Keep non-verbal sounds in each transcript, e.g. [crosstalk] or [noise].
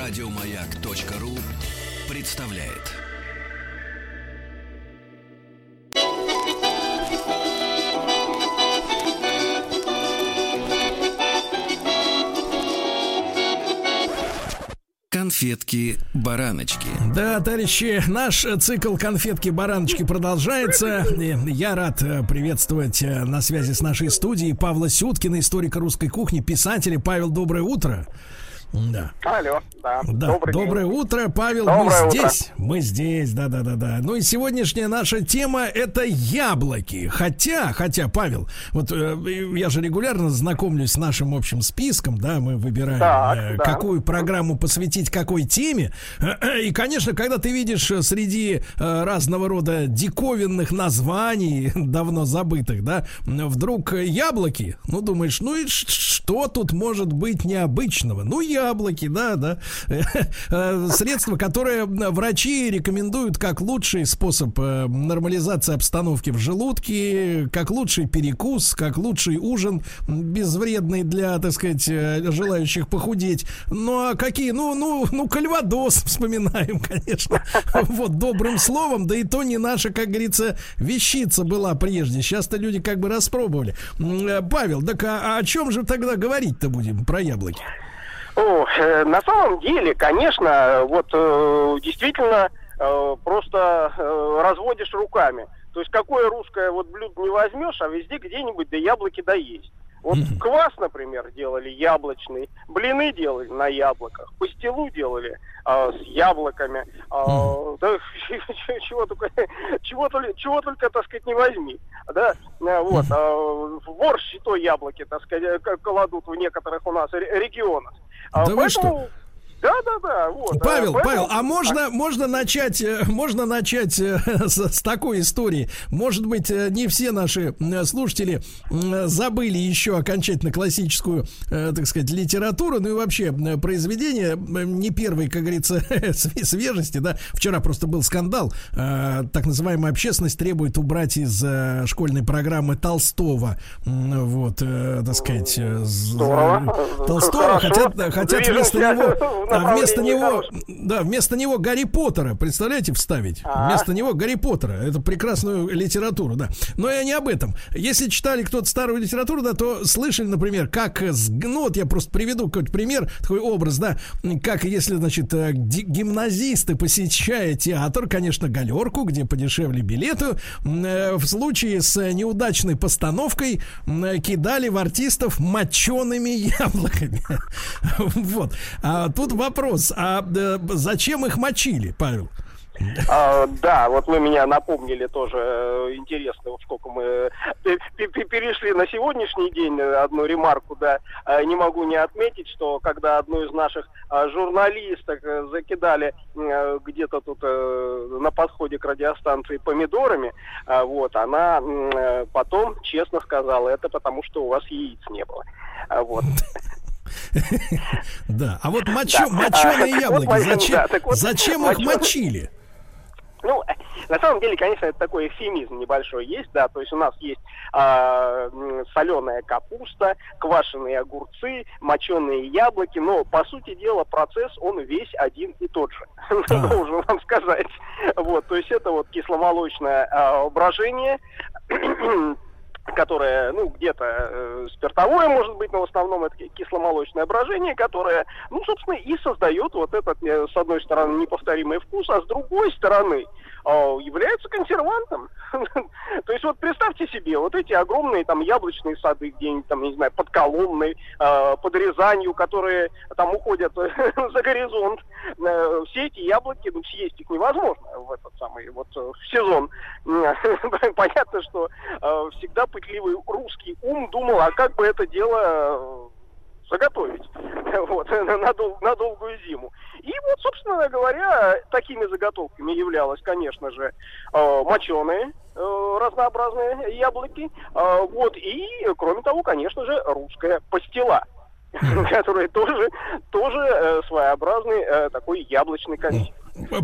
Радиомаяк.ру представляет. Конфетки-бараночки. Да, товарищи, наш цикл конфетки-бараночки продолжается. Я рад э, приветствовать э, на связи с нашей студией Павла Сюткина, историка русской кухни, писателя. Павел, доброе утро. Да. Алло, да. да. Доброе, доброе утро, Павел. Доброе мы утро. здесь. Мы здесь, да, да, да, да. Ну и сегодняшняя наша тема это яблоки. Хотя, хотя, Павел, вот э, я же регулярно знакомлюсь с нашим общим списком, да, мы выбираем, Так, э, да. какую программу посвятить какой теме. [clears throat] И, конечно, когда ты видишь э, среди э, разного рода диковинных названий, [laughs] давно забытых, да, вдруг яблоки, ну, думаешь, ну и что тут может быть необычного? Ну, яблоки, да, да. [laughs] Э, Средство, которое врачи рекомендуют как лучший способ э, нормализации обстановки в желудке, как лучший перекус, как лучший ужин, безвредный для, так сказать, э, желающих похудеть. Ну, а какие? Ну, ну, ну, кальвадос [laughs] вспоминаем, конечно. [laughs] Вот, добрым словом, да и то не наша, как говорится, вещица была прежде. Сейчас-то люди как бы распробовали. Павел, так а о чем же тогда говорить-то будем про яблоки? О, э, на самом деле, конечно, вот э, действительно э, просто разводишь руками. То есть какое русское вот блюдо не возьмешь, а везде где-нибудь да яблоки да есть. Вот квас, например, делали яблочный, блины делали на яблоках, пастилу делали а, с яблоками, а, да, [laughs] чего только, чего только, чего только, так сказать, не возьми, да, А, вот, в борщ и то яблоки, так сказать, кладут в некоторых у нас ре- регионах. Да вы что? Да, да, да, вот. а, Павел, поэтому- Павел, а можно, можно начать, э, можно начать э, [laughs] с, с такой истории. Может быть, э, не все наши э, слушатели забыли еще окончательно классическую, э, так сказать, литературу, ну и вообще э, произведение э, не первой, как говорится, [laughs] све- свежести, да. Вчера просто был скандал. Э, Так называемая общественность требует убрать из э, школьной программы Толстого, вот, э, так сказать, э, Здорово. Толстого, Хорошо. хотят, хотят вместо него, [laughs] а вместо него, хорошем. да, вместо него Гарри Поттера, представляете, вставить? А. Вместо него Гарри Поттера. Это прекрасную литературу, да. Но я не об этом. Если читали кто-то старую литературу, да, то слышали, например, как, ну вот я просто приведу какой-то пример, такой образ, да, как если, значит, э, гимназисты, посещая театр, конечно, галерку, где подешевле билеты, э, в случае с неудачной постановкой э, кидали в артистов мочеными яблоками. [laughs] Вот. А тут вопрос, а э, зачем их мочили, Павел? А, да, вот вы меня напомнили тоже э, интересно, вот сколько мы э, пе- пе- перешли на сегодняшний день одну ремарку, да, не могу не отметить, что когда одну из наших журналисток закидали где-то тут на подходе к радиостанции помидорами, вот, она потом честно сказала, это потому что у вас яиц не было. Вот. [laughs] Да, а вот моченые А, вот, яблоки, зачем, их моченые- мочили? Ну, на самом деле, конечно, это такой эфемизм небольшой есть, да, то есть у нас есть а, соленая капуста, квашеные огурцы, моченые яблоки, но, по сути дела, процесс, он весь один и тот же, [laughs] А. должен вам сказать. Вот, то есть это вот кисломолочное а, брожение, [clears throat] которое, ну, где-то э, спиртовое, может быть, но в основном это ки- кисломолочное брожение, которое, ну, собственно, и создает вот этот, э, с одной стороны, неповторимый вкус, а с другой стороны, э, является консервантом. [laughs] То есть вот представьте себе, вот эти огромные там яблочные сады где-нибудь там, не знаю, под Коломной, э, под Рязанью, которые там уходят [laughs] за горизонт, Э, все эти яблоки, ну, съесть их невозможно в этот самый вот э, сезон. [laughs] Понятно, что всегда пытливый русский ум думал, а как бы это дело э, заготовить [laughs] вот, на, дол- на долгую зиму. И вот, собственно говоря, такими заготовками являлось, конечно же, э, моченые э, разнообразные яблоки. Э, вот, и, кроме того, конечно же, русская пастила. [laughs] который тоже, тоже э, своеобразный э, такой яблочный конфет.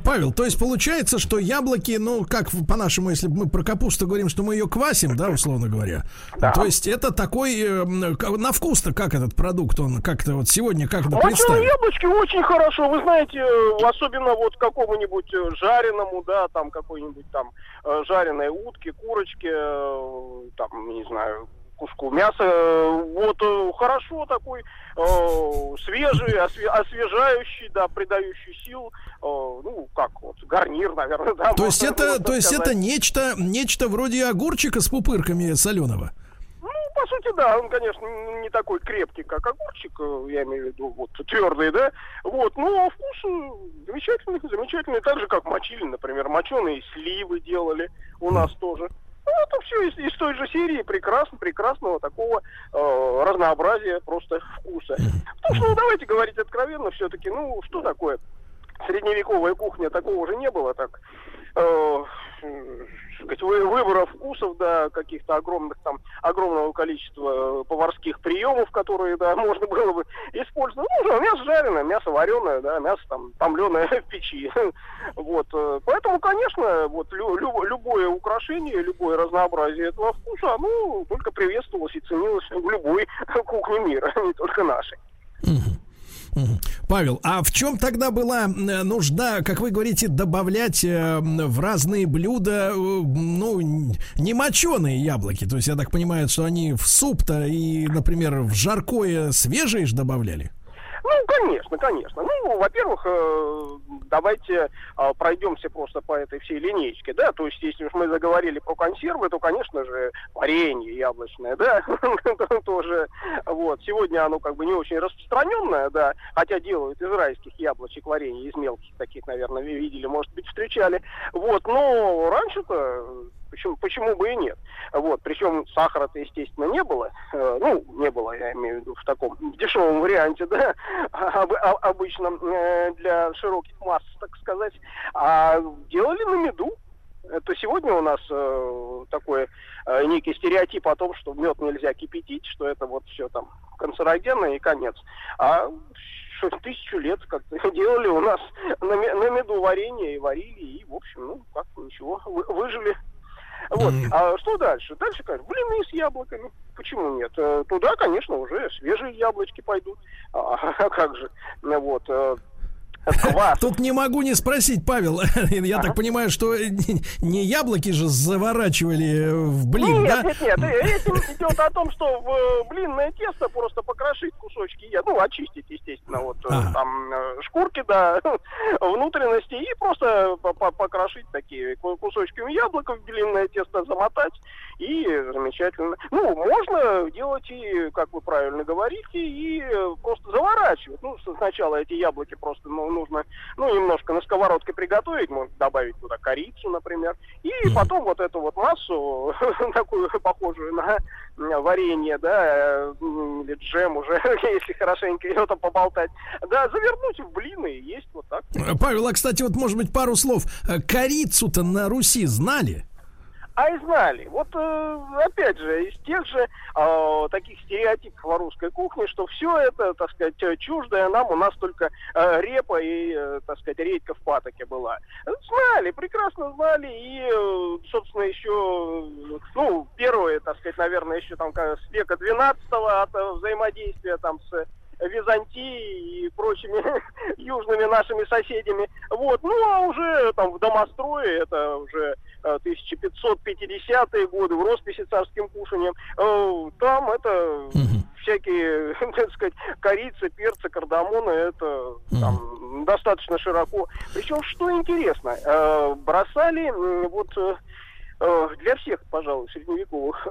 Павел, то есть получается, что яблоки, ну, как по-нашему, если мы про капусту говорим, что мы ее квасим, да, условно говоря. Да. То есть это такой, э, на вкус-то как этот продукт, он как-то вот сегодня как то представить? яблочки очень хорошо, вы знаете, э, особенно вот какому-нибудь э, жареному, да, там какой-нибудь там жареной утки, курочки, там, не знаю, куску мяса. Вот э, хорошо такой, э, свежий, освежающий, да, придающий сил. Э, ну, как вот, гарнир, наверное, да. То есть это, то есть это нечто, нечто вроде огурчика с пупырками соленого? Ну, по сути, да, он, конечно, не такой крепкий, как огурчик, э, я имею в виду, вот, твердый, да, вот, но вкус замечательный, замечательный, так же, как мочили, например, моченые сливы делали у нас тоже. Ну, это все из, из той же серии прекрасно, прекрасного такого э, разнообразия просто вкуса. Потому что, ну, давайте говорить откровенно, все-таки, ну, что такое? Средневековая кухня такого уже не было, так э, выбора вкусов, да, каких-то огромных там, огромного количества э, поварских приемов, которые, да, [laughs] можно было бы использовать. Ну, мясо жареное, мясо вареное, да, мясо там томленое в печи. [laughs] Вот. Э, поэтому, конечно, вот лю- любое украшение, любое разнообразие этого вкуса, оно только приветствовалось и ценилось в любой [laughs] кухне мира, не только нашей. Павел, а в чем тогда была нужда, как вы говорите, добавлять э, в разные блюда, э, ну, не моченые яблоки? То есть я так понимаю, что они в суп-то и, например, в жаркое свежие же добавляли? Ну, конечно, конечно. Ну, во-первых, э, давайте э, пройдемся просто по этой всей линейке, да, то есть если уж мы заговорили про консервы, то, конечно же, варенье яблочное, да, [laughs] тоже, вот, сегодня оно как бы не очень распространенное, да, хотя делают из райских яблочек варенье, из мелких таких, наверное, видели, может быть, встречали, вот, но раньше-то Почему, почему бы и нет? Вот, причем сахара-то, естественно, не было. Э, ну, не было, я имею в виду, в таком дешевом варианте, [laughs] да, об, об, обычном э, для широких масс, так сказать. А делали на меду. Это сегодня у нас э, такой э, некий стереотип о том, что мед нельзя кипятить, что это вот все там канцерогенно и конец. А что тысячу лет как-то [laughs] делали у нас на, на меду варенье и варили, и, в общем, ну, как ничего, вы, выжили. Вот. Mm. А что дальше? Дальше, конечно, блины с яблоками. Почему нет? Э, туда, конечно, уже свежие яблочки пойдут. А, [laughs] а как же? Вот. Э, Квас. Тут не могу не спросить, Павел. [laughs] Я так понимаю, что [laughs] не яблоки же заворачивали в блин, нет, да? Нет, нет, нет. Речь идет о том, что в э, блинное тесто просто покрошить кусочки, ну, очистить, естественно, вот э, ага. там э, шкурки, да, [laughs] внутренности, и просто покрошить такие кусочками яблока в блинное тесто, замотать, и замечательно. Ну, можно делать и, как вы правильно говорите, и просто заворачивать. Ну, сначала эти яблоки просто, ну, нужно, ну, немножко на сковородке приготовить, можно добавить туда корицу, например, и потом вот эту вот массу, [laughs] такую похожую на варенье, да, или джем уже, [laughs] если хорошенько ее там поболтать, да, завернуть в блины и есть вот так. Павел, а, кстати, вот, может быть, пару слов. Корицу-то на Руси знали? А и знали. Вот э, опять же, из тех же э, таких стереотипов о русской кухне, что все это, так сказать, чуждое нам, у нас только э, репа и, э, так сказать, редька в патоке была. Знали, прекрасно знали, и, э, собственно, еще, ну, первые, так сказать, наверное, еще там с века 12 от э, взаимодействия там с Византией и прочими [laughs] южными нашими соседями. Вот. Ну, а уже там в домострое, это уже 1550-е э, годы, в росписи царским кушанием, э, там это всякие, [laughs] так сказать, корицы, перцы, кардамоны, это там достаточно широко. Причем, что интересно, э, бросали вот для всех, пожалуй, средневековых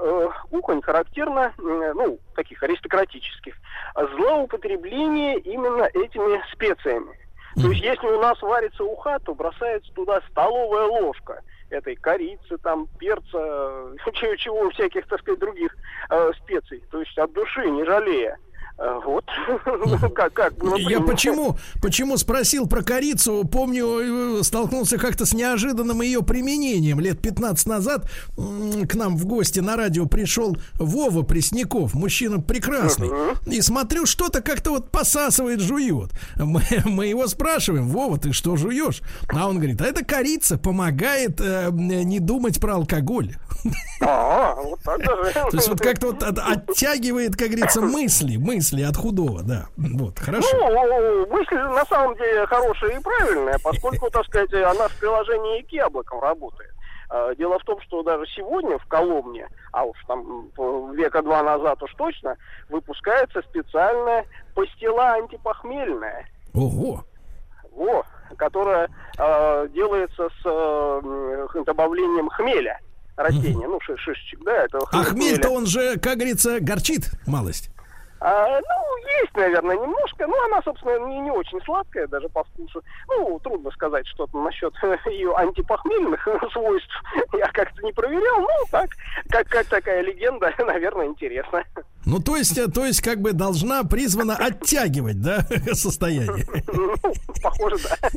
кухонь характерно, ну, таких аристократических, злоупотребление именно этими специями. То есть, если у нас варится уха, то бросается туда столовая ложка этой корицы, там, перца, [laughs] чего, чего всяких, так сказать, других э, специй. То есть от души, не жалея. Э, Вот. [laughs] как, как было Я почему, почему спросил про корицу, помню, э, столкнулся как-то с неожиданным ее применением. Лет 15 назад к нам в гости на радио пришел Вова Пресняков, мужчина прекрасный. И смотрю, что-то как-то вот посасывает, жует. Мы, мы его спрашиваем, Вова, ты что жуешь? А он говорит, а это корица помогает э, не думать про алкоголь. А, вот так даже. То есть вот как-то вот от- оттягивает, как говорится, мысли, мысли от худого, да. Вот, хорошо. Ну, мысль на самом деле хорошая и правильная, поскольку, так сказать, она в приложении к яблокам работает. А, Дело в том, что даже сегодня в Коломне, а уж там м, века два назад уж точно, выпускается специальная пастила антипохмельная. Ого. Во, которая э, делается с э, добавлением хмеля растения, ну, ши- шишечек, да, это А хмель-то он же, как говорится, горчит малость. А, ну, есть, наверное, немножко. Ну, она, собственно, не, не очень сладкая даже по вкусу. Ну, трудно сказать что-то насчет [laughs] ее антипохмельных [laughs] свойств. Я как-то не проверял. Ну, так, как, как такая легенда, [laughs] наверное, интересно. Ну, то есть, э, то есть, как бы должна призвана оттягивать, да, состояние. Ну, похоже, да.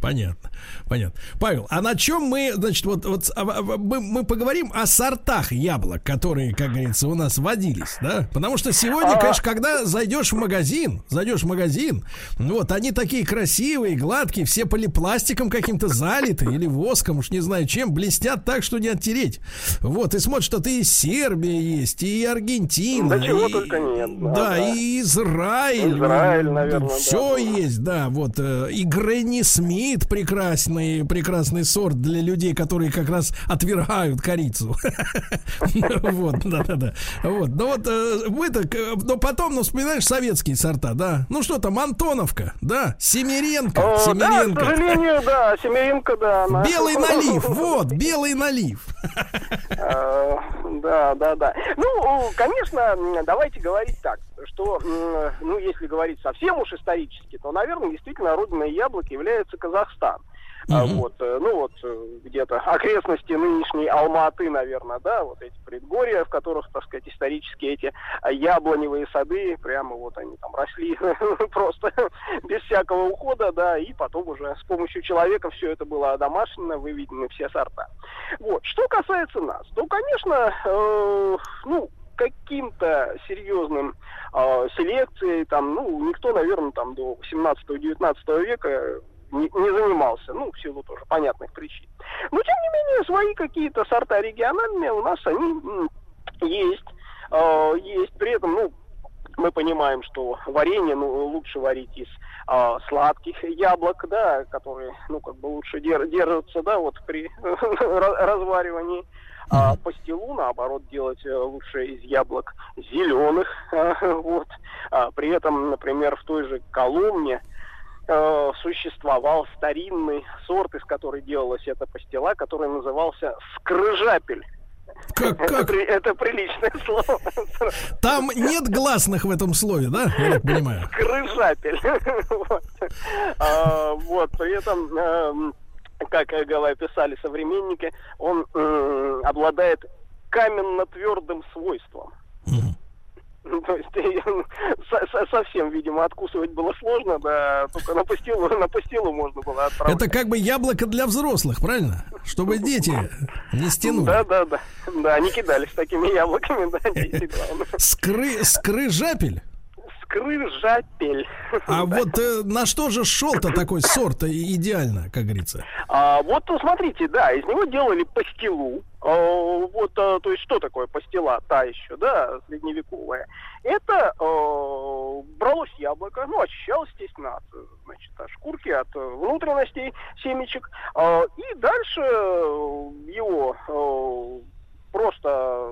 Понятно, понятно. Павел, а на чем мы, значит, вот, вот а, а, мы, мы поговорим о сортах яблок, которые, как говорится, у нас водились, да? Потому что сегодня, А. конечно, когда зайдешь в магазин, зайдешь в магазин, ну вот они такие красивые, гладкие, все полипластиком каким-то залиты или воском, уж не знаю чем, блестят так, что не оттереть. Вот, и смотришь, что ты из Сербии есть, и Аргентина. Да чего и- только нет, да, Да, и Израиль. Израиль, наверное, Все да. есть, да, вот. э, И Гренни Смит прекрасный, прекрасный сорт для людей, которые как раз отвергают корицу. [laughs] Вот, да, да, да. Вот, ну вот э, мы-то, к- но потом, ну, вспоминаешь советские сорта, да. Ну что там, Антоновка, да, Семеренко, О, Да, к Семеренко. сожалению, да, Семеринка, да. [laughs] Белый [laughs] налив, вот, белый налив. Э, Да, да, да. Ну, конечно, давайте говорить так, что, ну, если говорить совсем уж исторически, то, наверное, действительно родиной яблок является Казахстан. Мгм. Вот, э, ну вот э, где-то окрестности нынешней Алматы, наверное, да, вот эти предгорья, в которых, так сказать, исторически эти а, яблоневые сады, прямо вот они там росли [laughs] просто без всякого ухода, да, и потом уже с помощью человека все это было одомашнено, выведены все сорта. Вот. Что касается нас, то, конечно, э, ну, каким-то серьезным э, селекцией, там, ну, никто, наверное, там до 18-19 века не, не занимался, ну, в силу тоже понятных причин. Но, тем не менее, свои какие-то сорта региональные у нас, они есть. Э, есть. При этом, ну, мы понимаем, что варенье ну, лучше варить из а, сладких яблок, да, которые, ну, как бы лучше дер- держатся, да, вот при [laughs] разваривании. А пастилу, наоборот, делать э, лучше из яблок зеленых, [laughs] вот. А, при этом, например, в той же Коломне э, существовал старинный сорт, из которой делалась эта пастила, который назывался скрыжапель. Как, Это, как? при- это приличное слово. Там нет гласных в этом слове, да? Я так понимаю. крыжапель. Вот. А, Вот, при этом, эм, как писали современники, он обладает каменно-твердым свойством. [laughs] Ну, То есть э, со- со- совсем, видимо, откусывать было сложно, да, только на пастилу, [laughs] на пастилу можно было отправить. Это как бы яблоко для взрослых, правильно? Чтобы дети не стянули. Да, да, да. Да, они кидались такими яблоками, [laughs] да, главное. Скры, скрыжапель. Скрыжапель. А [laughs] вот э, на что же шел-то такой сорт идеально, как говорится? А, вот, ну, смотрите, да, из него делали пастилу. А, вот, а, то есть, что такое пастила, та еще, да, средневековая? Это а, бралось яблоко, ну, очищалось, естественно, от, значит, от шкурки, от внутренностей семечек. А, и дальше его э, просто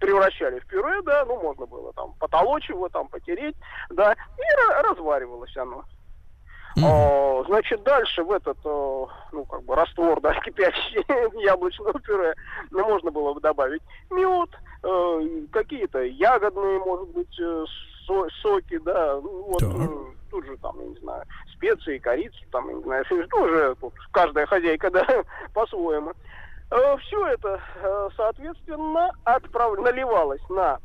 превращали в пюре, да, ну, можно было там потолочь его, там, потереть, да, и ра- разваривалось оно. О, значит, дальше в этот, ну, как бы раствор, да, [laughs] кипящий яблочного пюре, ну, можно было бы добавить мед, э, какие-то ягодные, может быть, э, со- соки, да, ну, вот, э, тут же там, я не знаю, специи, корицу, там, я не знаю, уже тут каждая хозяйка, [laughs] да, по-своему. Все это, э, соответственно, отправ... наливалось на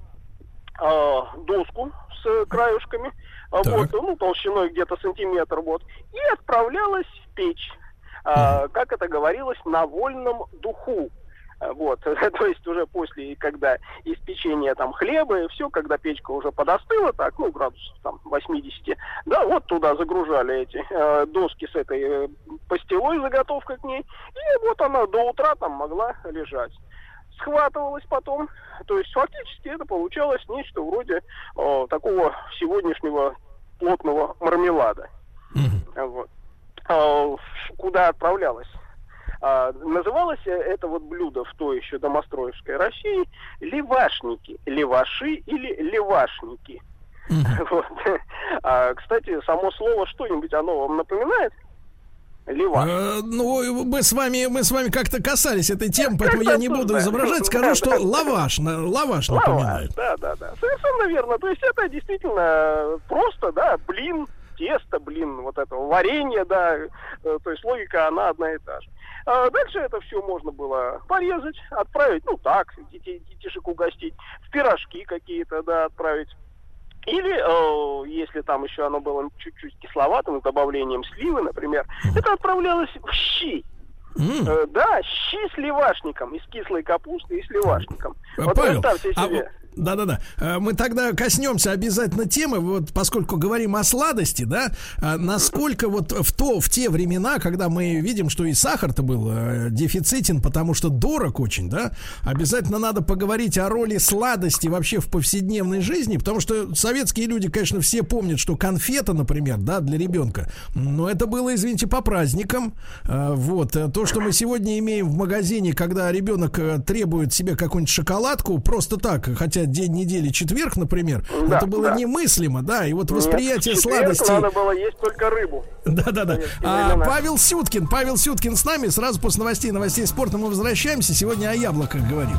э, доску с краюшками, а, вот, ну, толщиной где-то сантиметр, вот, и отправлялась в печь, э, как это говорилось, на вольном духу. Вот, [laughs] то есть уже после, когда из печенья там хлеба и все, когда печка уже подостыла, так, ну, градусов там 80, да, вот туда загружали эти э, доски с этой э, пастилой, заготовкой к ней, и вот она до утра там могла лежать схватывалась потом. То есть фактически это получалось нечто вроде э, такого сегодняшнего плотного мармелада. Mm-hmm. Вот. Э, куда отправлялась а, называлось это вот блюдо в той еще домостроевской России левашники, леваши или левашники. Mm-hmm. [laughs] Вот. А, кстати, само слово что-нибудь оно вам напоминает? Леваш. Э, ну, мы с вами, мы с вами как-то касались этой темы, поэтому я не буду [laughs] изображать, скажу, что лаваш, лаваш напоминает. Да, да, да, совершенно верно. То есть это действительно просто, да, блин, тесто, блин, вот этого варенье, да, э, то есть логика, она одна и та же. А дальше это все можно было порезать, отправить, ну так, детишек угостить, в пирожки какие-то, да, отправить. Или, э, если там еще оно было чуть-чуть кисловатым, с добавлением сливы, например, это отправлялось в щи. Mm. Э, да, щи с левашником, из кислой капусты и с левашником. Вот Павел, представьте а себе. А да-да-да. Э, мы тогда коснемся обязательно темы, вот поскольку говорим о сладости, да, э, насколько вот в то, в те времена, когда мы видим, что и сахар-то был э, дефицитен, потому что дорог очень, да, обязательно надо поговорить о роли сладости вообще в повседневной жизни, потому что советские люди, конечно, все помнят, что конфета, например, да, для ребенка, но это было, извините, по праздникам, вот, то, что мы сегодня имеем в магазине, когда ребенок требует себе какую-нибудь шоколадку, просто так, хотя день недели четверг, например, да, это было да. немыслимо, да, и вот восприятие Нет, сладости. надо было есть только рыбу. Да, да, да. А, Павел Сюткин, Павел Сюткин с нами. Сразу после новостей, новостей спорта мы возвращаемся. Сегодня о яблоках говорим.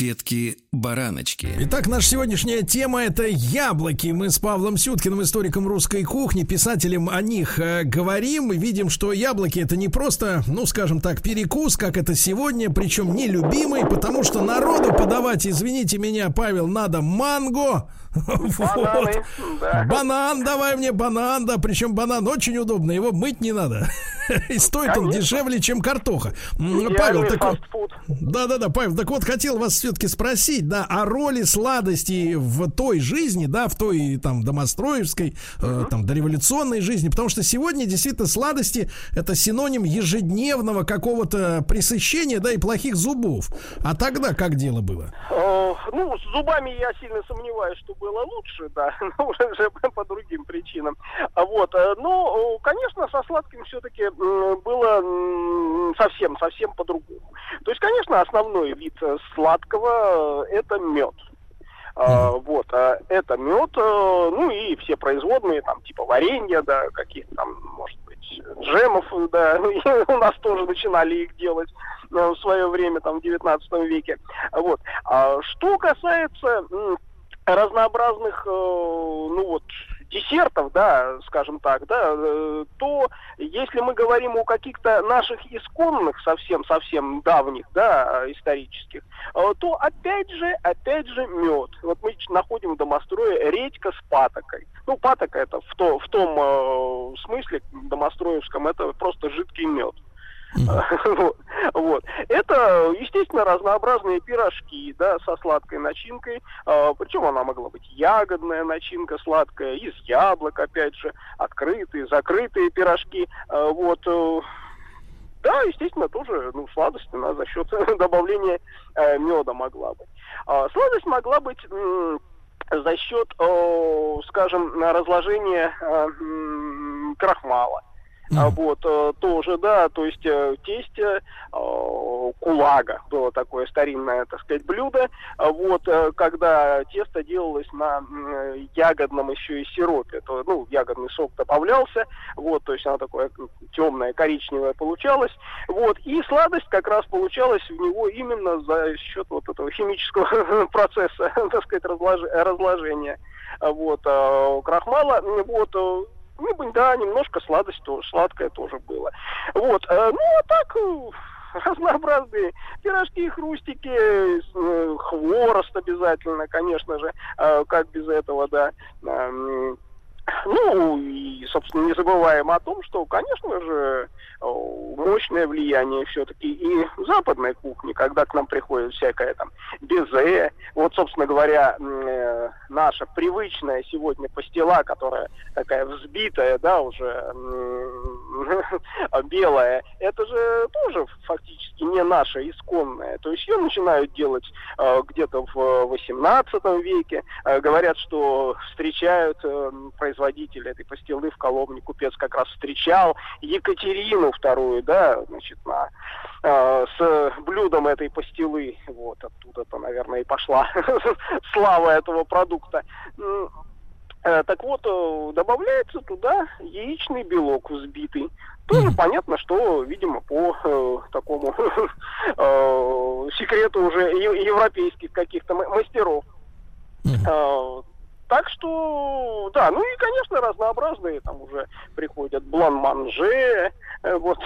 Конфетки-бараночки. Итак, наша сегодняшняя тема это яблоки. Мы с Павлом Сюткиным, историком русской кухни, писателем о них э, говорим. И видим, что яблоки это не просто, ну, скажем так, перекус, как это сегодня, причем нелюбимый, потому что народу подавать, извините меня, Павел, надо манго, [laughs] вот. да. Банан, давай мне банан, да, причем банан очень удобно, его мыть не надо. [laughs] [laughs] И стоит Конечно. он дешевле, чем картоха. Идеальный Павел, так вот, да, да, да, Павел, так вот хотел вас все-таки спросить, да, о роли сладости в той жизни, да, в той там домостроевской, э, там дореволюционной жизни, потому что сегодня действительно сладости это синоним ежедневного какого-то пресыщения, да, и плохих зубов. А тогда как дело было? ну, с зубами я сильно сомневаюсь, что было лучше, да, [laughs] но уже по другим причинам. А вот, э, но, конечно, со сладким все-таки было совсем, совсем по-другому. То есть, конечно, основной вид э, сладкого э, это мед. Uh, вот, а это мед, ну и все производные, там, типа варенья, да, каких-то там, может быть, джемов, да, [laughs] у нас тоже начинали их делать в свое время, там, в 19 веке. Вот. А что касается разнообразных, э, ну вот, десертов, да, скажем так, да, э, то если мы говорим о каких-то наших исконных, совсем-совсем давних, да, исторических, э, то опять же, опять же мед. Вот мы находим в домострое редька с патокой. Ну, патока это в, то, в том э, смысле домостроевском, это просто жидкий мед. [laughs] Вот. Это, естественно, разнообразные пирожки, да, со сладкой начинкой. А, причем она могла быть ягодная начинка сладкая, из яблок, опять же, открытые, закрытые пирожки. А, вот. Э, да, естественно, тоже ну, сладость она за счет [laughs] добавления э, меда могла быть. А, сладость могла быть за счет, скажем, разложения э, крахмала. Mm. Вот, э, тоже, да, то есть э, тесть э, кулага было такое старинное, так сказать, блюдо. Вот, когда тесто делалось на ягодном еще и сиропе, то, ну, ягодный сок добавлялся, вот, то есть оно такое темное, коричневое получалось. Вот, и сладость как раз получалась в него именно за счет вот этого химического [laughs] процесса, [laughs] так сказать, разлож... разложения вот, крахмала. Вот, да, немножко сладость тоже, сладкое тоже было. Вот, э, ну, а так, э, разнообразные пирожки, хрустики, э, хворост обязательно, конечно же, как без этого, да. Э, ну, и, собственно, не забываем о том, что, конечно же, мощное влияние все-таки и западной кухни, когда к нам приходит всякая там безе. Вот, собственно говоря, э, наша привычная сегодня пастила, которая такая взбитая, да, уже [laughs] белая, это же тоже фактически не наша исконная. То есть ее начинают делать э, где-то в 18 веке. Э, говорят, что встречают э, производителя этой пастилы в Коломне, купец как раз встречал Екатерину вторую, да, значит, на, э, с блюдом этой пастилы. Вот оттуда-то, наверное, и пошла [laughs] слава этого продукта. Э, так вот, э, добавляется туда яичный белок взбитый. Тоже понятно, что, видимо, по э, такому [laughs] э, секрету уже европейских каких-то мастеров. Э, так что, да, ну и, конечно, разнообразные там уже приходят. Блан-манже, э, вот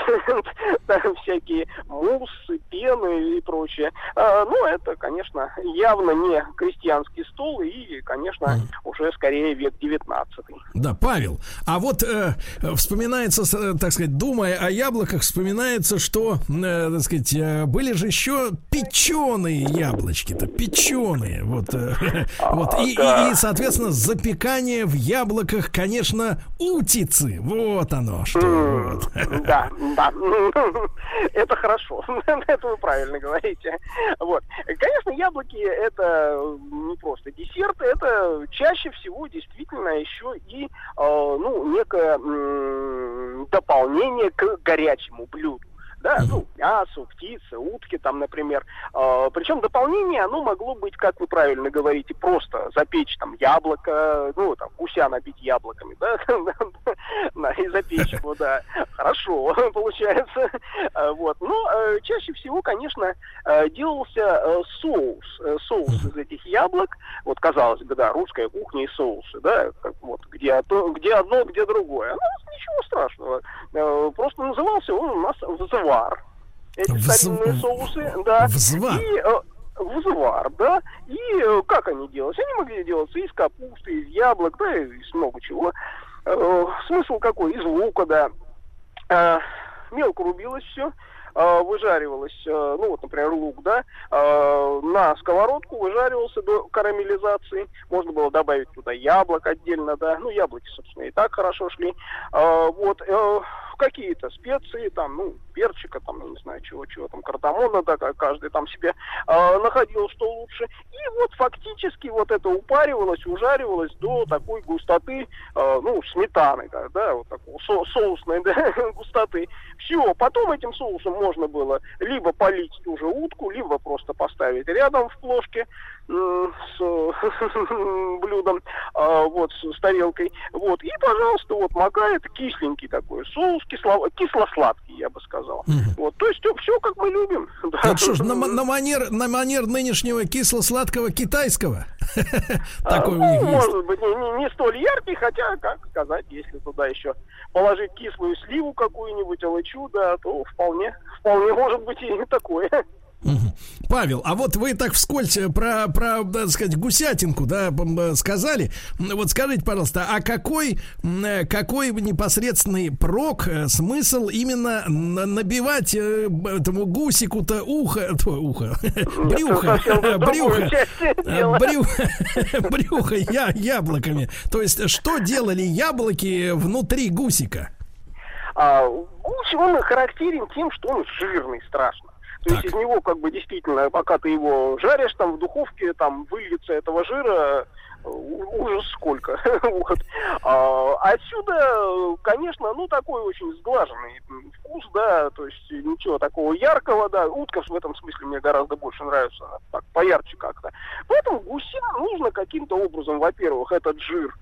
[laughs] всякие муссы, пены и прочее. А, ну, это, конечно, явно не крестьянский стол и, конечно, уже скорее век 19 Да, Павел, а вот э, вспоминается, э, так сказать, думая о яблоках, вспоминается, что, э, так сказать, были же еще печеные яблочки-то, печеные, вот, э, [laughs] вот, и, и, и, соответственно, соответственно, запекание в яблоках, конечно, утицы. Вот оно что. Вот. Да, да. [laughs] Это хорошо. [laughs] Это вы правильно говорите. Вот. Конечно, яблоки это не просто десерт, это чаще всего действительно еще и э, ну, некое дополнение к горячему блюду да, ну, мясо, птицы, утки там, например. Э, причем дополнение, оно могло быть, как вы правильно говорите, просто запечь там яблоко, ну, там, гуся набить яблоками, да, [laughs] и запечь его, да. Хорошо, [laughs] получается. А, вот. Но э, чаще всего, конечно, э, делался э, соус. Э, соус из этих яблок. Вот, казалось бы, да, русская кухня и соусы, да, вот, где, одно, где одно, где другое. Ну, ничего страшного. Э, просто назывался он у нас вызывал взвар. Эти Вз... старинные соусы, да. Взвар. И, э, взвар, да. И э, как они делались? Они могли делаться из капусты, из яблок, да, из много чего. Э, смысл какой? Из лука, да. Э, мелко рубилось все выжаривалось, ну вот, например, лук, да, на сковородку выжаривался до карамелизации. Можно было добавить туда яблок отдельно, да, ну, яблоки, собственно, и так хорошо шли. Вот, какие-то специи, там, ну, перчика, там, не знаю, чего, чего там, кардамона, да, каждый там себе э, находил, что лучше. И вот фактически вот это упаривалось, ужаривалось до такой густоты, э, ну, сметаны, да, да вот такого со соусной [laughs] да, густоты. Все, потом этим соусом можно было либо полить ту же утку, либо просто поставить рядом в плошке с [laughs] блюдом, э, вот, с тарелкой, вот, и, пожалуйста, вот, макает кисленький такой соус, кисло, кисло-сладкий, я бы сказал. Угу. Вот, то есть все, как мы любим. [laughs] Да. Так что ж, на, на, манер, на манер нынешнего кисло-сладкого китайского? [laughs] Такой а, ну, Может быть, не, не столь яркий, хотя, как сказать, если туда еще положить кислую сливу какую-нибудь, алычу, да, то вполне, вполне может быть и такое. [laughs] Павел, а вот вы так вскользь э, про, про, так сказать, гусятинку, да, э, сказали. Вот скажите, пожалуйста, а какой, э, какой непосредственный прок, смысл именно набивать этому гусику-то ухо, то, ухо, [laughs] брюхо, [laughs] брюхо, [laughs] брюхо, брюхо я, яблоками. То есть, что делали яблоки внутри гусика? А, гусь, он характерен тем, что он жирный страшно. То так. есть из него как бы действительно, пока ты его жаришь там в духовке, там выльется этого жира э, ужас сколько. [laughs] вот. а, отсюда, конечно, ну такой очень сглаженный вкус, да, то есть ничего такого яркого, да. Утка в этом смысле мне гораздо больше нравится, так поярче как-то. Поэтому гусям нужно каким-то образом, во-первых, этот жир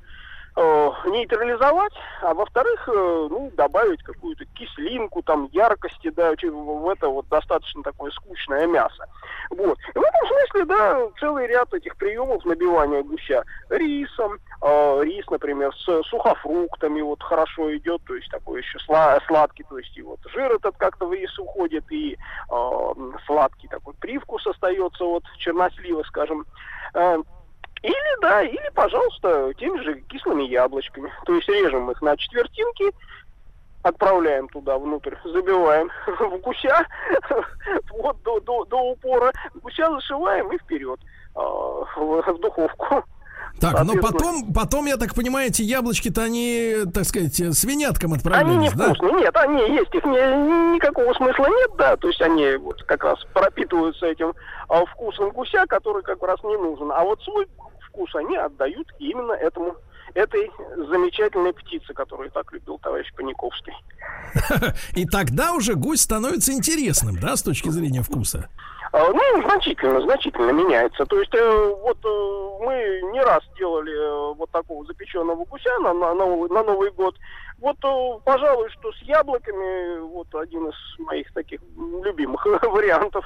нейтрализовать, а во-вторых, э, ну, добавить какую-то кислинку, там, яркости, да, в это вот достаточно такое скучное мясо. Вот. И в этом смысле, да, целый ряд этих приемов набивания гуся рисом, э, рис, например, с сухофруктами вот хорошо идет, то есть такой еще сла- сладкий, то есть и вот жир этот как-то в рис уходит, и э, сладкий такой привкус остается вот чернослива, скажем. Э, или, да, или, пожалуйста, теми же кислыми яблочками. То есть режем их на четвертинки, отправляем туда внутрь, забиваем [laughs] в гуся, [laughs] вот до, до, до упора, гуся зашиваем и вперед э, в, в духовку. Так, но потом, потом, я так понимаю, эти яблочки-то они, так сказать, свиняткам отправлялись, Они не да? нет, они есть, их не, никакого смысла нет, да, то есть они вот как раз пропитываются этим а, вкусом гуся, который как раз не нужен, а вот свой вкус они отдают именно этому этой замечательной птице, которую так любил товарищ Паниковский. [laughs] И тогда уже гусь становится интересным, да, с точки зрения вкуса? А, ну, значительно, значительно меняется. То есть э, вот э, мы не раз делали э, вот такого запеченного гуся на, на, Новый, на Новый год. Вот, пожалуй, что с яблоками вот один из моих таких любимых [laughs] вариантов.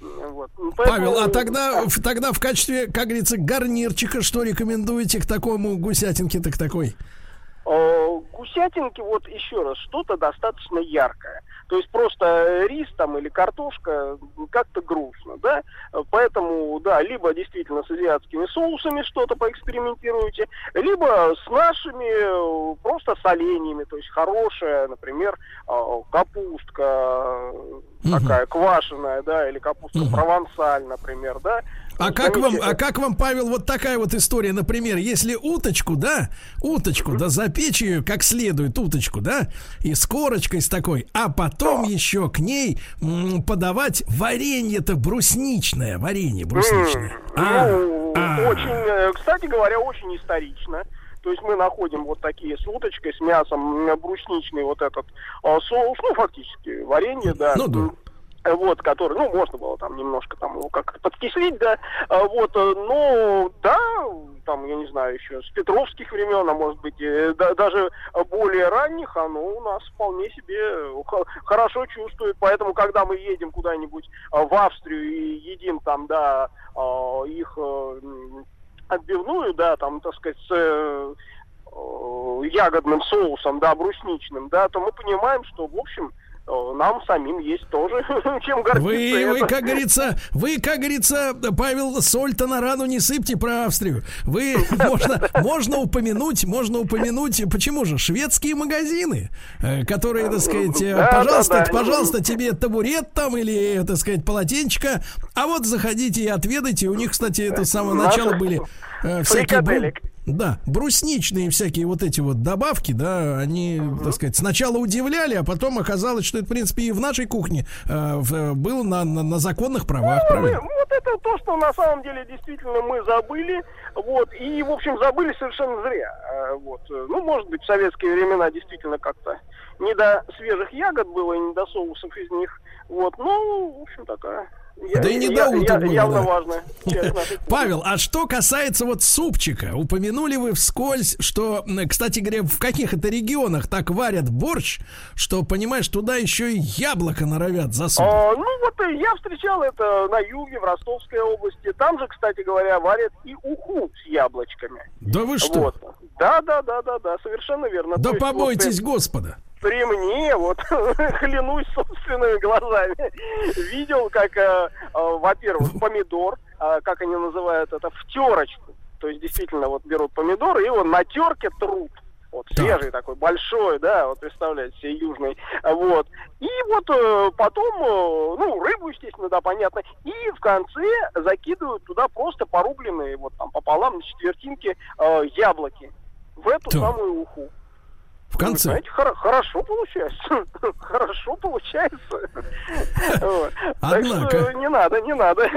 Вот. Поэтому... Павел, а тогда, тогда в качестве, как говорится, гарнирчика что рекомендуете к такому гусятинке, так такой? Гусятинки, вот еще раз, что-то достаточно яркое. То есть просто рис там или картошка как-то грустно, да? Поэтому, да, либо действительно с азиатскими соусами что-то поэкспериментируйте, либо с нашими просто соленьями, то есть хорошая, например, а, капустка такая квашеная, да, или капуста провансаль, например, да, а как вам, а как вам, Павел, вот такая вот история, например, если уточку, да, уточку, да, запечь ее как следует, уточку, да, и с корочкой с такой, а потом еще к ней м, подавать варенье-то брусничное, варенье брусничное. А, ну, а. очень, э, кстати говоря, очень исторично. То есть мы находим вот такие с уточкой, с мясом, брусничный вот этот а, соус, ну, фактически варенье, да. Ну, да вот, который, ну, можно было там немножко там его как подкислить, да, а, вот, э, ну, да, там, я не знаю, еще с петровских времен, а может быть, да, даже более ранних, оно у нас вполне себе хорошо чувствует, поэтому, когда мы едем куда-нибудь в Австрию и едим там, да, их э, отбивную, да, там, так сказать, с э, ягодным соусом, да, брусничным, да, то мы понимаем, что, в общем, нам самим есть тоже [laughs] чем гордиться. Вы, вы, как говорится, вы, как говорится, Павел, соль-то на рану не сыпьте про Австрию. Вы, [laughs] можно, можно упомянуть, можно упомянуть, почему же, шведские магазины, э, которые, так сказать, да, пожалуйста, да, да. пожалуйста, тебе табурет там или, так сказать, полотенчика, а вот заходите и отведайте. У них, кстати, это с самого начала были э, всякие... Да, брусничные всякие вот эти вот добавки, да, они, uh-huh. так сказать, сначала удивляли, а потом оказалось, что это, в принципе, и в нашей кухне э, в, было на, на, на законных правах, ну, правильно? Мы, вот это то, что на самом деле действительно мы забыли, вот, и, в общем, забыли совершенно зря. Э, вот. Ну, может быть, в советские времена действительно как-то не до свежих ягод было и не до соусов из них, вот, ну, в общем, такая я, да и не я, до утра Явно важно. [laughs] Павел, а что касается вот супчика, упомянули вы вскользь, что, кстати говоря, в каких это регионах так варят борщ, что, понимаешь, туда еще и яблоко норовят засунуть. А, ну вот я встречал это на юге, в Ростовской области. Там же, кстати говоря, варят и уху с яблочками. Да вы что? Вот. Да, да, да, да, да, совершенно верно. Да побойтесь вот, Господа при мне, вот [laughs] клянусь собственными глазами, видел, как, э, э, во-первых, помидор, э, как они называют это, в терочку. То есть действительно вот берут помидор и его на терке трут. Вот, свежий так. такой, большой, да, вот представляете себе, южный, вот. И вот э, потом, э, ну, рыбу, естественно, да, понятно, и в конце закидывают туда просто порубленные, вот там пополам на четвертинки э, яблоки в эту да. самую уху. В конце. знаете, хор- хорошо получается. [laughs] хорошо получается. [laughs] Однако. Так что не надо, не надо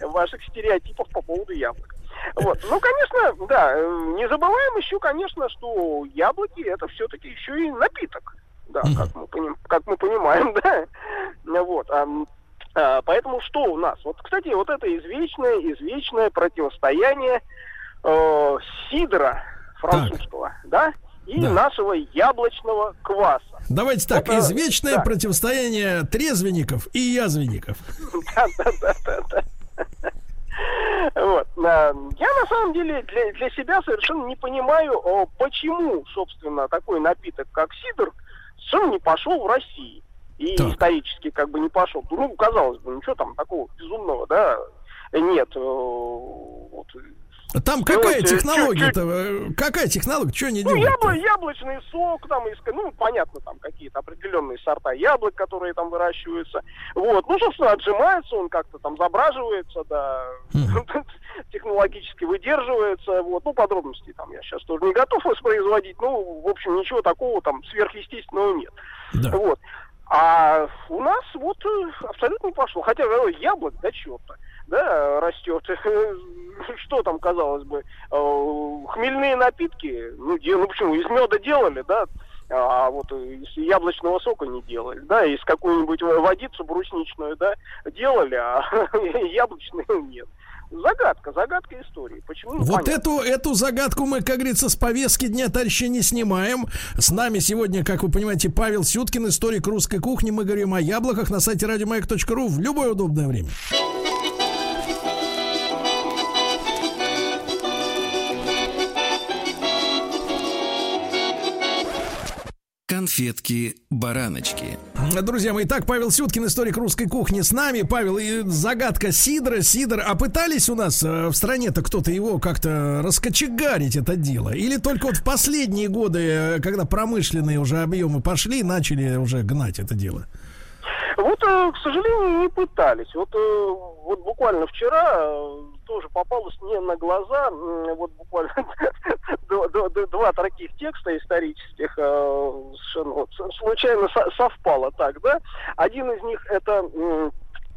[laughs] ваших стереотипов по поводу яблок. Вот. Ну, конечно, да, не забываем еще, конечно, что яблоки это все-таки еще и напиток. Да, как мы, поним, как мы понимаем, да. Вот. А, а, поэтому что у нас? Вот, кстати, вот это извечное, извечное противостояние э, сидра французского, да, и Да. нашего яблочного кваса. Давайте так, Это- извечное да. противостояние трезвенников и язвенников. Вот. Я на самом деле для, для себя совершенно не понимаю, почему, собственно, такой напиток, как сидр, совершенно не пошел в России. И Так. исторически как бы не пошел. Ну, казалось бы, ничего там такого безумного, да, нет. э, Вот. Там какая технология-то? э, Какая технология? Что они Ну, делают? ябло- яблочный сок, там, ну, понятно, там какие-то определенные сорта яблок, которые там выращиваются. Вот, ну, собственно, отжимается он как-то там, забраживается, да, [laughs] технологически выдерживается, вот, ну, подробностей там я сейчас тоже не готов [laughs] воспроизводить, ну, в общем, ничего такого там сверхъестественного нет. Да. Вот. А у нас вот э, абсолютно не пошло. Хотя э, яблок, да черта, да, растет. [laughs] Что там, казалось бы, э, хмельные напитки, ну, де- ну почему, из меда делали, да, а вот из яблочного сока не делали, да, из какую-нибудь водицу брусничную, да, делали, а [laughs] яблочную нет. Загадка, загадка истории. Почему? Вот эту, эту загадку мы, как говорится, с повестки дня товарища не снимаем. С нами сегодня, как вы понимаете, Павел Сюткин, историк русской кухни. Мы говорим о яблоках на сайте радиомаяк.ру в любое удобное время. Конфетки-бараночки. Друзья мои, так, Павел Сюткин, историк русской кухни с нами. Павел, и загадка Сидора. Сидор, а пытались у нас э, в стране-то кто-то его как-то раскочегарить это дело? Или только вот в последние годы, э, когда промышленные уже объемы пошли, начали уже гнать это дело? Вот, э, к сожалению, не пытались. Вот, э, вот буквально вчера э, тоже попалось мне на глаза, вот буквально [laughs] два- таких текста исторических совершенно случайно со- совпало так, да. Один из них это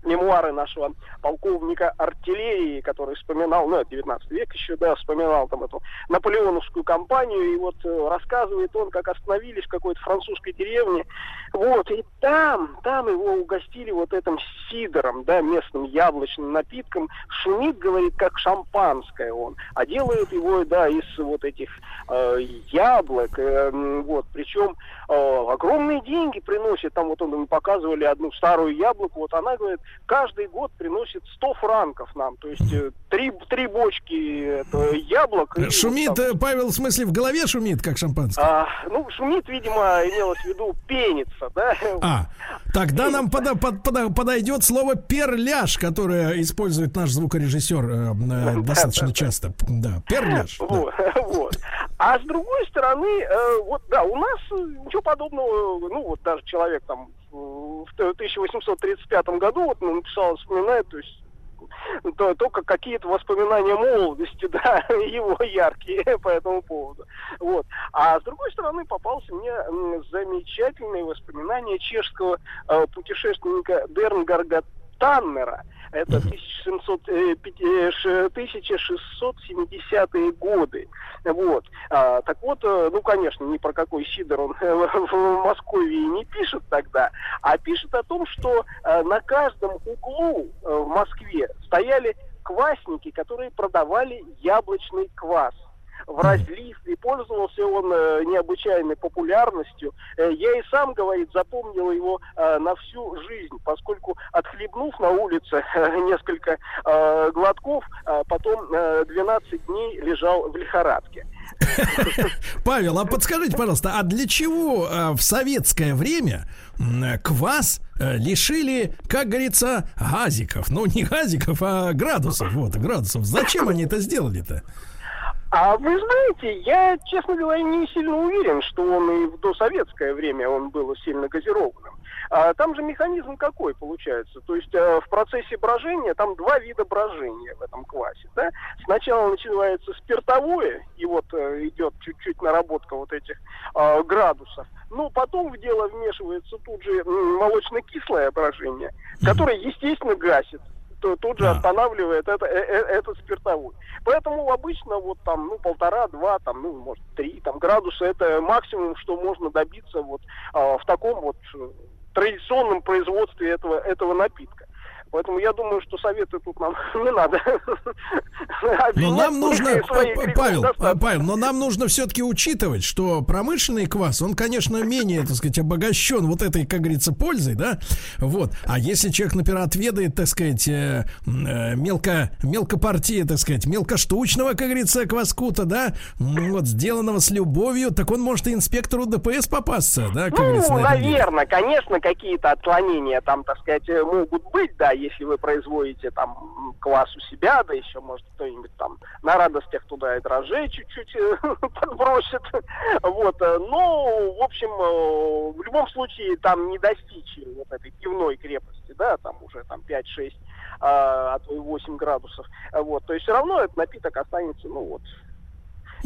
мемуары нашего полковника артиллерии, который вспоминал, ну, это 19 век еще, да, вспоминал там эту наполеоновскую кампанию, и вот э, рассказывает он, как остановились в какой-то французской деревне, вот, и там, там его угостили вот этим сидором, да, местным яблочным напитком, шумит, говорит, как шампанское он, а делает его, да, из вот этих э, яблок, э, вот, причем э, огромные деньги приносит, там вот он, показывали одну старую яблоку, вот она, говорит, каждый год приносит 100 франков нам, то есть э, три, три бочки это, яблок. и Шумит, вот там- э, Павел, в смысле, в голове шумит, как шампанское? а, ну, шумит, видимо, имелось в виду пенится, да? А, тогда нам пода- под- пода- подойдет слово перляж, которое использует наш звукорежиссер э, э, [laughs] достаточно часто. Да, перляж. да. Вот, вот. А с другой стороны, э, вот да, у нас э, ничего подобного, ну вот даже человек там э, в 1835 году вот написал, вспоминает, то есть то- только какие-то воспоминания молодости, [laughs] да, его яркие [laughs] по этому поводу. Вот. А с другой стороны, попался мне замечательные воспоминания чешского э, путешественника Дернгарга Таннера. Это 1700, э, пяти- ш- 1670-е годы. Вот. А, так вот, э, ну, конечно, ни про какой Сидор он [laughs] э, в Москве не пишет тогда, а пишет о том, что э, на каждом углу э, в Москве стояли квасники, которые продавали яблочный квас в разлив, и пользовался он э, необычайной популярностью. Э, я и сам, говорит, запомнил его э, на всю жизнь, поскольку отхлебнув на улице э, [laughs] несколько э, глотков, э, потом э, 12 дней лежал в лихорадке. [laughs] Павел, а подскажите, пожалуйста, а для чего э, в советское время квас э, лишили, как говорится, газиков? Ну, не газиков, а градусов. Вот, градусов. Зачем они это сделали-то? А вы знаете, я, честно говоря, не сильно уверен, что он и в досоветское время он был сильно газированным. А там же механизм какой получается? То есть э, в процессе брожения там два вида брожения в этом квасе. Да? Сначала начинается спиртовое, и вот э, идет чуть-чуть наработка вот этих э, градусов. Ну, потом в дело вмешивается тут же молочно-кислое брожение, которое, естественно, гасит то тут же Да. останавливает это, э- э- этот спиртовой. Поэтому обычно вот там, ну, полтора-два, там, ну, может, три там, градуса, это максимум, что можно добиться вот а, в таком вот э, традиционном производстве этого, этого напитка. Поэтому я думаю, что советы тут нам [laughs] не надо. Но нам нужно, Павел, Павел, но нам нужно все-таки учитывать, что промышленный квас, он, конечно, менее, так сказать, обогащен вот этой, как говорится, пользой, да, вот. А если человек, например, отведает, так сказать, э, э, мелко, мелкопартия, так сказать, мелкоштучного, как говорится, кваскута, да, вот, сделанного с любовью, так он может и инспектору ДПС попасться, да, как ну, говорится. Ну, наверное, конечно, какие-то отклонения там, так сказать, могут быть, да, если вы производите там квас у себя, да еще, может, кто-нибудь там на радостях туда и дрожжей чуть-чуть [laughs] подбросит. Вот, ну, в общем, в любом случае там не достичь вот этой пивной крепости, да, там уже там 5-6 а, а то и 8 градусов. Вот, то есть все равно этот напиток останется, ну вот,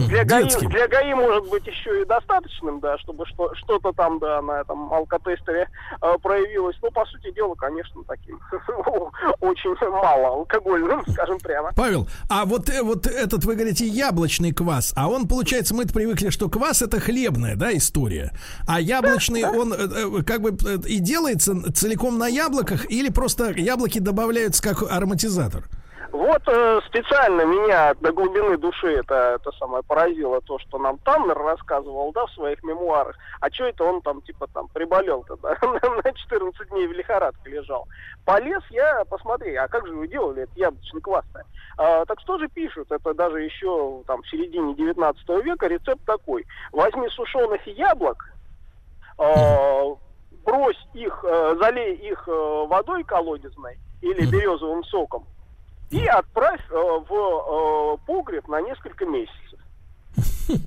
для ГАИ, для ГАИ может быть еще и достаточным, да, чтобы что, что-то там, да, на этом алкотестере э, проявилось. Но, по сути дела, конечно, таким [laughs] очень мало алкогольным, скажем прямо. Павел, а вот, э, вот этот, вы говорите, яблочный квас, а он, получается, мы привыкли, что квас это хлебная, да, история. А яблочный, он э, э, как бы и делается целиком на яблоках или просто яблоки добавляются как ароматизатор? Вот э, специально меня до глубины души это, это самое поразило, то, что нам Таннер рассказывал, да, в своих мемуарах. А что это он там, типа, там, приболел-то, да, [laughs] на 14 дней в лихорадке лежал. Полез я, посмотри, а как же вы делали это яблочный квас-то? А, так что же пишут? Это даже еще там в середине 19 века рецепт такой. Возьми сушеных яблок, э, брось их, э, залей их э, водой колодезной или березовым соком, и отправь э, в э, погреб на несколько месяцев. [laughs]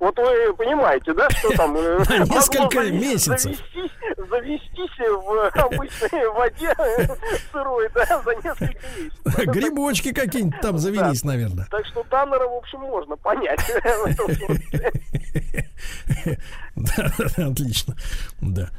Вот вы понимаете, да, что там... Э, [laughs] несколько месяцев. Завестись, завестись в обычной воде сырой, да, за несколько месяцев. [laughs] Грибочки какие-нибудь там завелись, наверное. Так что Таннера, в общем, можно понять. Да, отлично. Да.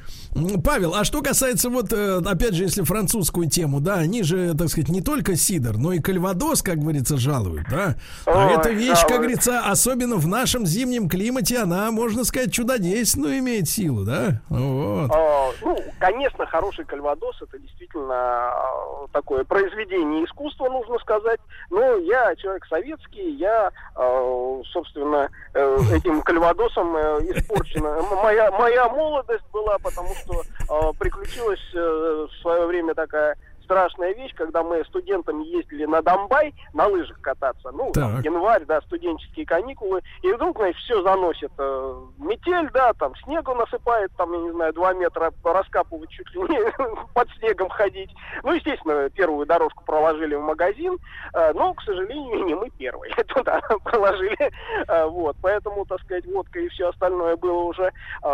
Павел, а что касается вот, э, опять же, если французскую тему, да, они же, так сказать, не только сидор, но и кальвадос, как говорится, жалуют, да. А Ой, эта вещь, да, как говорится, особенно в нашем зимнем климате, она, можно сказать, чудодейственную имеет силу, да? Вот. А, ну, конечно, хороший кальвадос это действительно а, такое произведение искусства, нужно сказать. Но я человек советский, я, а, собственно, э, этим кальвадосом э, испорчена. Моя, моя молодость была, потому что что э, приключилась э, в свое время такая страшная вещь, когда мы студентами ездили на Донбай на лыжах кататься. Ну, там, январь, да, студенческие каникулы. И вдруг, значит, все заносит. Э, метель, да, там снегу насыпает, там, я не знаю, два метра раскапывать чуть ли не [laughs] под снегом ходить. Ну, естественно, первую дорожку проложили в магазин, э, но, к сожалению, не мы первые [laughs] туда проложили. Э, вот, поэтому, так сказать, водка и все остальное было уже э,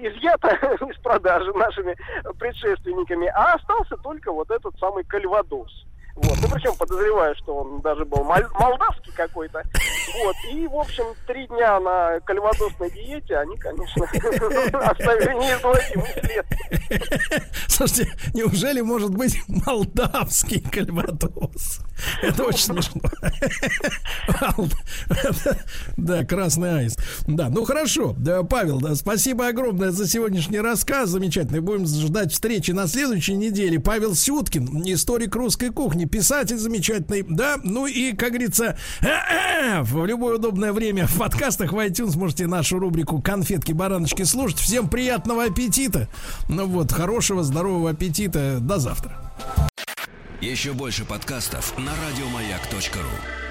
изъято [laughs] из продажи нашими предшественниками, а остался только вот этот тот самый Кальвадос. Вот. Ну, причем подозреваю, что он даже был молдавский какой-то. Вот. И, в общем, три дня на кальвадосной диете они, конечно, [laughs] оставили неизгладимый след. Слушайте, неужели может быть молдавский кальвадос? Это очень смешно. Да, красный аист. Да, ну хорошо. Да, Павел, да, спасибо огромное за сегодняшний рассказ. Замечательный. Будем ждать встречи на следующей неделе. Павел Сюткин, историк русской кухни, писатель замечательный. Да, ну и, как говорится, в любое удобное время в подкастах в iTunes можете нашу рубрику «Конфетки-бараночки» слушать. Всем приятного аппетита. Ну вот, хорошего, здорового аппетита. До завтра. Еще больше подкастов на радиомаяк.ру